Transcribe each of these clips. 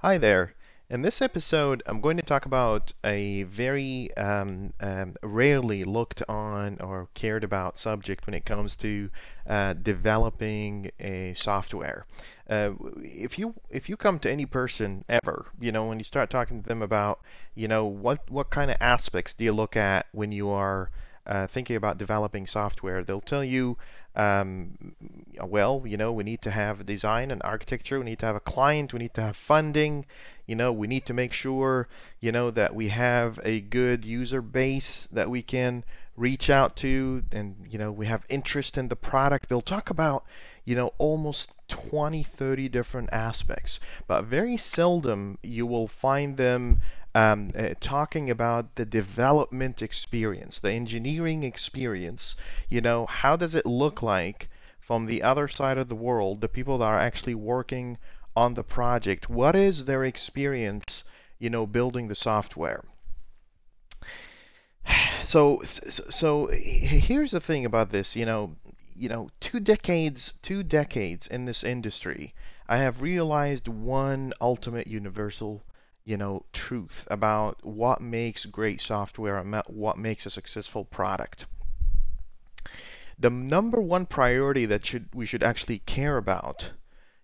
Hi there. In this episode, I'm going to talk about a very um, um, rarely looked on or cared about subject when it comes to uh, developing a software. Uh, if you if you come to any person ever, you know, when you start talking to them about, you know, what what kind of aspects do you look at when you are uh, thinking about developing software, they'll tell you um, well, you know, we need to have design and architecture, we need to have a client, we need to have funding, you know, we need to make sure, you know, that we have a good user base that we can reach out to. And, you know, we have interest in the product. They'll talk about, you know, almost 20, 30 different aspects, but very seldom you will find them um, uh, talking about the development experience, the engineering experience. You know, how does it look like from the other side of the world, the people that are actually working on the project? What is their experience, you know, building the software? So, so here's the thing about this, you know, you know, two decades, two decades in this industry, I have realized one ultimate universal you know, truth about what makes great software what makes a successful product. The number one priority that should we should actually care about,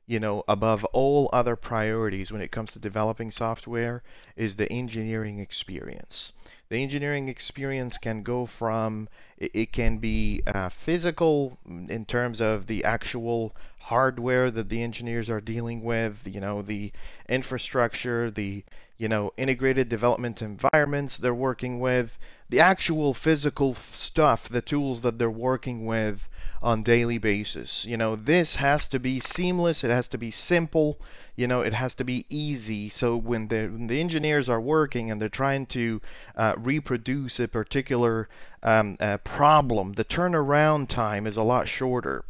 you know, above all other priorities when it comes to developing software is the engineering experience. The engineering experience can go from it, can be uh, physical in terms of the actual hardware that the engineers are dealing with, you know, the infrastructure, the you know, integrated development environments they're working with, the actual physical stuff, the tools that they're working with on daily basis. You know, this has to be seamless, it has to be simple, you know, it has to be easy. So when the, when the engineers are working and they're trying to uh, reproduce a particular um, uh, problem, the turnaround time is a lot shorter.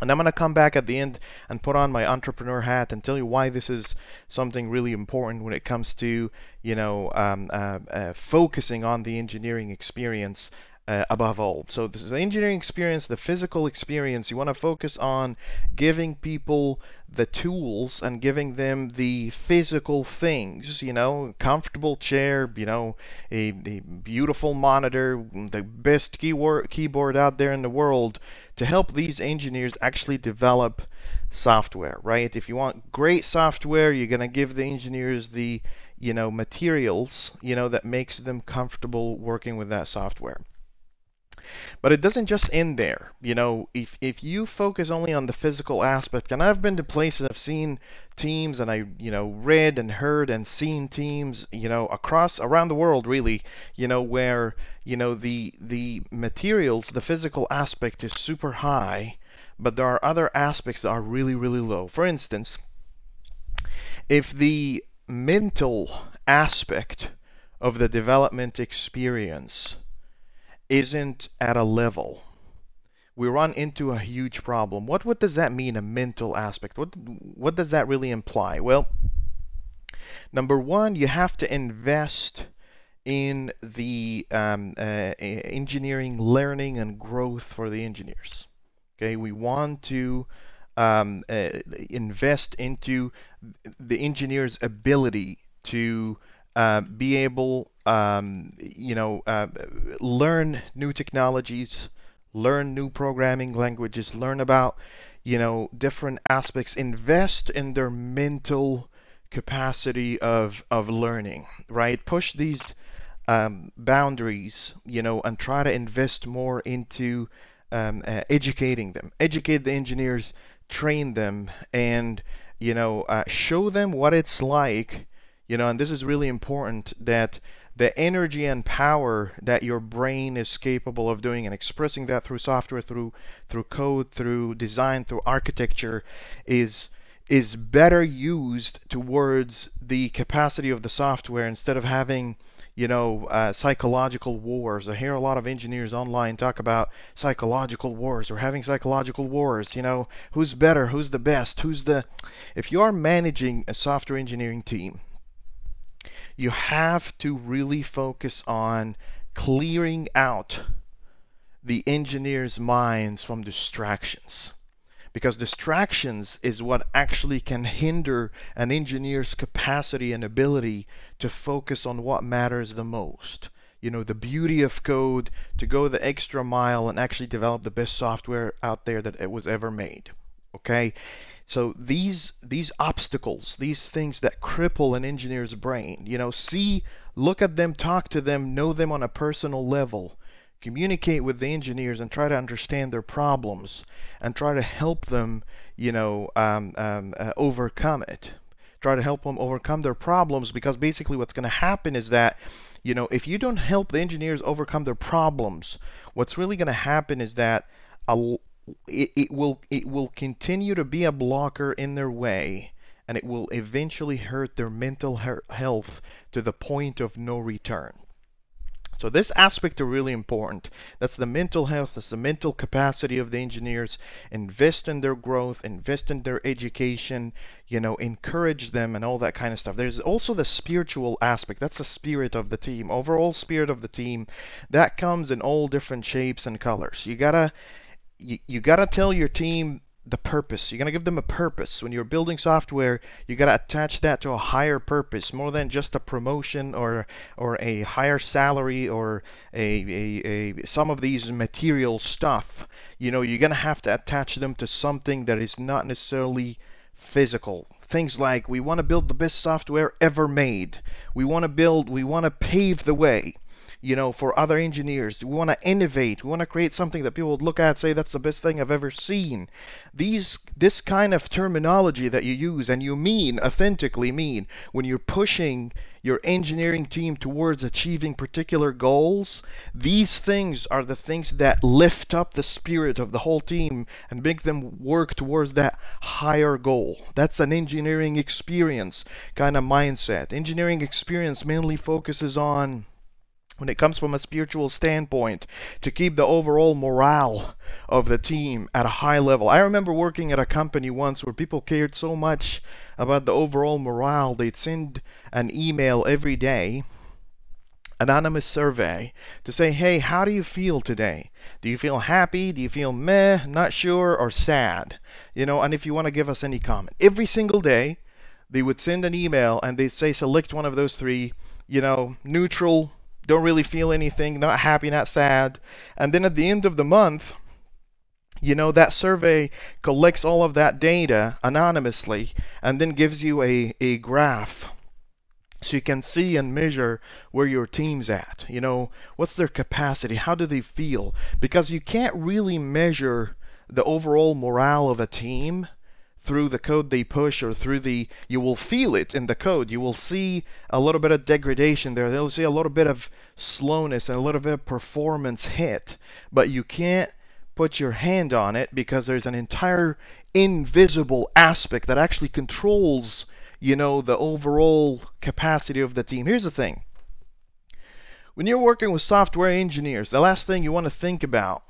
And I'm going to come back at the end and put on my entrepreneur hat and tell you why this is something really important when it comes to, you know, um, uh, uh, focusing on the engineering experience uh, above all. So the engineering experience, the physical experience, you want to focus on giving people the tools and giving them the physical things, you know, comfortable chair, you know, a, a beautiful monitor, the best keyboard, keyboard out there in the world to help these engineers actually develop software, right? If you want great software, you're going to give the engineers the, you know, materials, you know, that makes them comfortable working with that software. But it doesn't just end there. You know, if if you focus only on the physical aspect, and I've been to places, I've seen teams, and I you know read and heard and seen teams, you know, across around the world, really, you know, where you know the the materials, the physical aspect is super high, but there are other aspects that are really really low. For instance, if the mental aspect of the development experience isn't at a level, we run into a huge problem. What what does that mean? A mental aspect. What what does that really imply? Well, number one, you have to invest in the um, uh, engineering learning and growth for the engineers. Okay, we want to um, uh, invest into the engineer's ability to uh, be able, um, you know, uh, learn new technologies, learn new programming languages, learn about, you know, different aspects, invest in their mental capacity of of learning, right? Push these um, boundaries, you know, and try to invest more into um, uh, educating them, educate the engineers, train them, and you know, uh, show them what it's like you know and this is really important that the energy and power that your brain is capable of doing and expressing that through software through through code through design through architecture is is better used towards the capacity of the software instead of having you know uh, psychological wars. I hear a lot of engineers online talk about psychological wars or having psychological wars you know who's better who's the best who's the if you are managing a software engineering team you have to really focus on clearing out the engineers' minds from distractions. because distractions is what actually can hinder an engineer's capacity and ability to focus on what matters the most. You know the beauty of code to go the extra mile and actually develop the best software out there that it was ever made. Okay so these these obstacles these things that cripple an engineer's brain you know see look at them talk to them know them on a personal level communicate with the engineers and try to understand their problems and try to help them you know um, um, uh, overcome it. Try to help them overcome their problems because basically what's going to happen is that you know, if you don't help the engineers overcome their problems, what's really going to happen is that a, it, it will it will continue to be a blocker in their way and it will eventually hurt their mental health to the point of no return. So this aspect are really important. That's the mental health, that's the mental capacity of the engineers. Invest in their growth, invest in their education, you know, encourage them and all that kind of stuff. There's also the spiritual aspect. That's the spirit of the team, overall spirit of the team. That comes in all different shapes and colors. You gotta you, you gotta tell your team the purpose. You're going to give them a purpose. When you're building software, you got to attach that to a higher purpose, more than just a promotion or or a higher salary or a, a, a some of these material stuff. You know, you're going to have to attach them to something that is not necessarily physical. Things like we want to build the best software ever made. We want to build, we want to pave the way you know, for other engineers. We want to innovate. We want to create something that people would look at say that's the best thing I've ever seen. These this kind of terminology that you use and you mean authentically mean when you're pushing your engineering team towards achieving particular goals, these things are the things that lift up the spirit of the whole team and make them work towards that higher goal. That's an engineering experience kind of mindset. Engineering experience mainly focuses on when it comes from a spiritual standpoint to keep the overall morale of the team at a high level. I remember working at a company once where people cared so much about the overall morale, they'd send an email every day, anonymous survey, to say, hey, how do you feel today? Do you feel happy? Do you feel meh, not sure, or sad? You know, and if you want to give us any comment. Every single day, they would send an email and they'd say, select one of those three, you know, neutral, don't really feel anything, not happy, not sad. And then at the end of the month, you know, that survey collects all of that data anonymously and then gives you a, a graph so you can see and measure where your team's at. You know, what's their capacity? How do they feel? Because you can't really measure the overall morale of a team through the code they push or through the you will feel it in the code. You will see a little bit of degradation there. You'll see a little bit of slowness and a little bit of performance hit. But you can't put your hand on it because there's an entire invisible aspect that actually controls you know the overall capacity of the team. Here's the thing. When you're working with software engineers the last thing you want to think about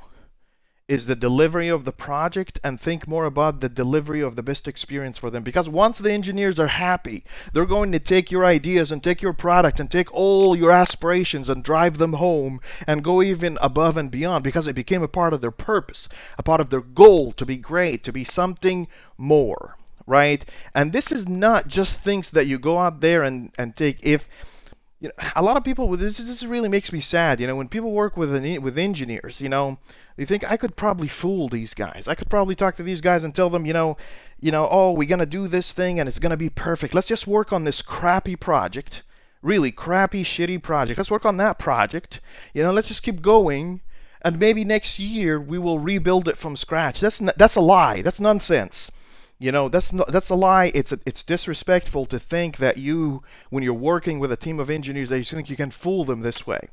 is the delivery of the project and think more about the delivery of the best experience for them. Because once the engineers are happy they're going to take your ideas and take your product and take all your aspirations and drive them home and go even above and beyond because it became a part of their purpose a part of their goal to be great to be something more right? And this is not just things that you go out there and and take. If you know, a lot of people with this this really makes me sad. You know, when people work with an, with engineers, you know, they think I could probably fool these guys. I could probably talk to these guys and tell them, you know, you know, oh, we're gonna do this thing and it's gonna be perfect. Let's just work on this crappy project, really crappy, shitty project. Let's work on that project. You know, let's just keep going, and maybe next year we will rebuild it from scratch. That's that's a lie. That's nonsense. You know, that's not, that's a lie. It's a, it's disrespectful to think that you, when you're working with a team of engineers, that you think you can fool them this way,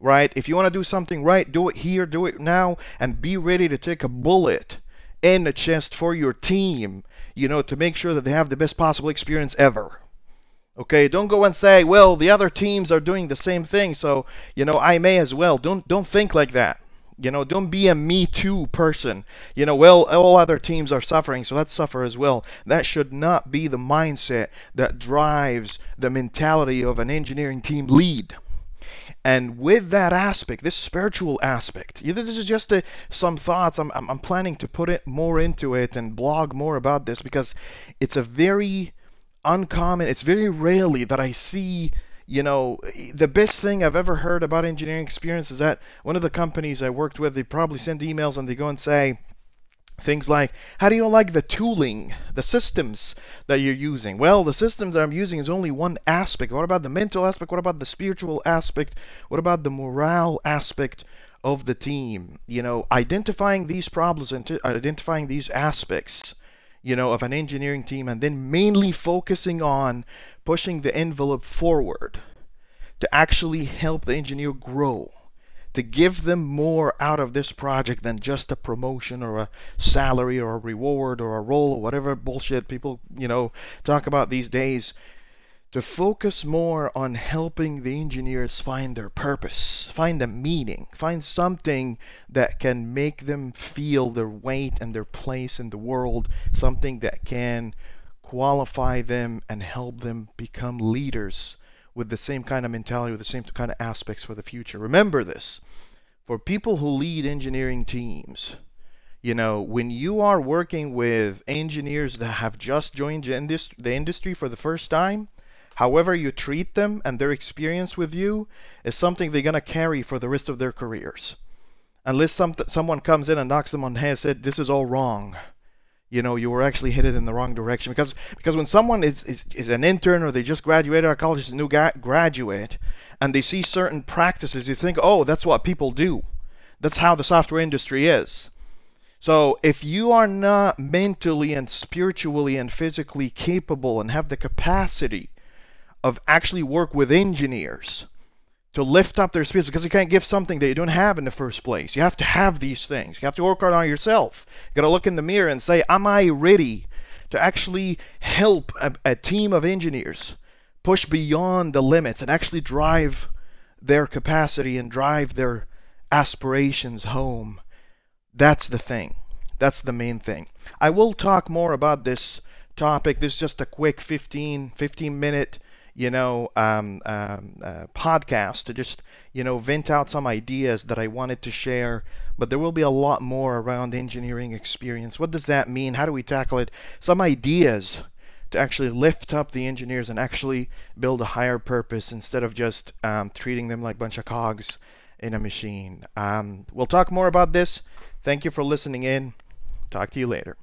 right? If you want to do something right, do it here, do it now, and be ready to take a bullet in the chest for your team. You know, to make sure that they have the best possible experience ever. Okay, don't go and say, well, the other teams are doing the same thing, so you know I may as well. Don't don't think like that. You know, don't be a me too person. You know, well, all other teams are suffering, so let's suffer as well. That should not be the mindset that drives the mentality of an engineering team lead. And with that aspect, this spiritual aspect, this is just a, some thoughts. I'm, I'm, I'm planning to put it more into it and blog more about this because it's a very uncommon, it's very rarely that I see you know, the best thing I've ever heard about engineering experience is that one of the companies I worked with, they probably send emails and they go and say, Things like, how do you like the tooling, the systems that you're using? Well, the systems that I'm using is only one aspect. What about the mental aspect? What about the spiritual aspect? What about the morale aspect of the team? You know, identifying these problems and identifying these aspects, you know, of an engineering team and then mainly focusing on pushing the envelope forward to actually help the engineer grow to give them more out of this project than just a promotion or a salary or a reward or a role or whatever bullshit people, you know, talk about these days. To focus more on helping the engineers find their purpose, find a meaning, find something that can make them feel their weight and their place in the world, something that can qualify them and help them become leaders with the same kind of mentality, with the same kind of aspects for the future. Remember this for people who lead engineering teams, you know, when you are working with engineers that have just joined the industry for the first time, however you treat them and their experience with you is something they're going to carry for the rest of their careers. Unless some, someone comes in and knocks them on the head and said, this is all wrong. You know you were actually headed in the wrong direction. Because because when someone is is, is an intern or they just graduated out college is a new ga- graduate and they see certain practices you think oh that's what people do. That's how the software industry is. So if you are not mentally and spiritually and physically capable and have the capacity of actually work with engineers to lift up their spirits because you can't give something that you don't have in the first place. You have to have these things. You have to work hard on yourself. You got to look in the mirror and say, Am I ready to actually help a, a team of engineers push beyond the limits and actually drive their capacity and drive their aspirations home? That's the thing. That's the main thing. I will talk more about this topic. This is just a quick 15 15 minute you know, um, um, uh, podcast to just, you know, vent out some ideas that I wanted to share. But there will be a lot more around engineering experience. What does that mean? How do we tackle it? Some ideas to actually lift up the engineers and actually build a higher purpose instead of just um, treating them like a bunch of cogs in a machine. Um, we'll talk more about this. Thank you for listening in. Talk to you later.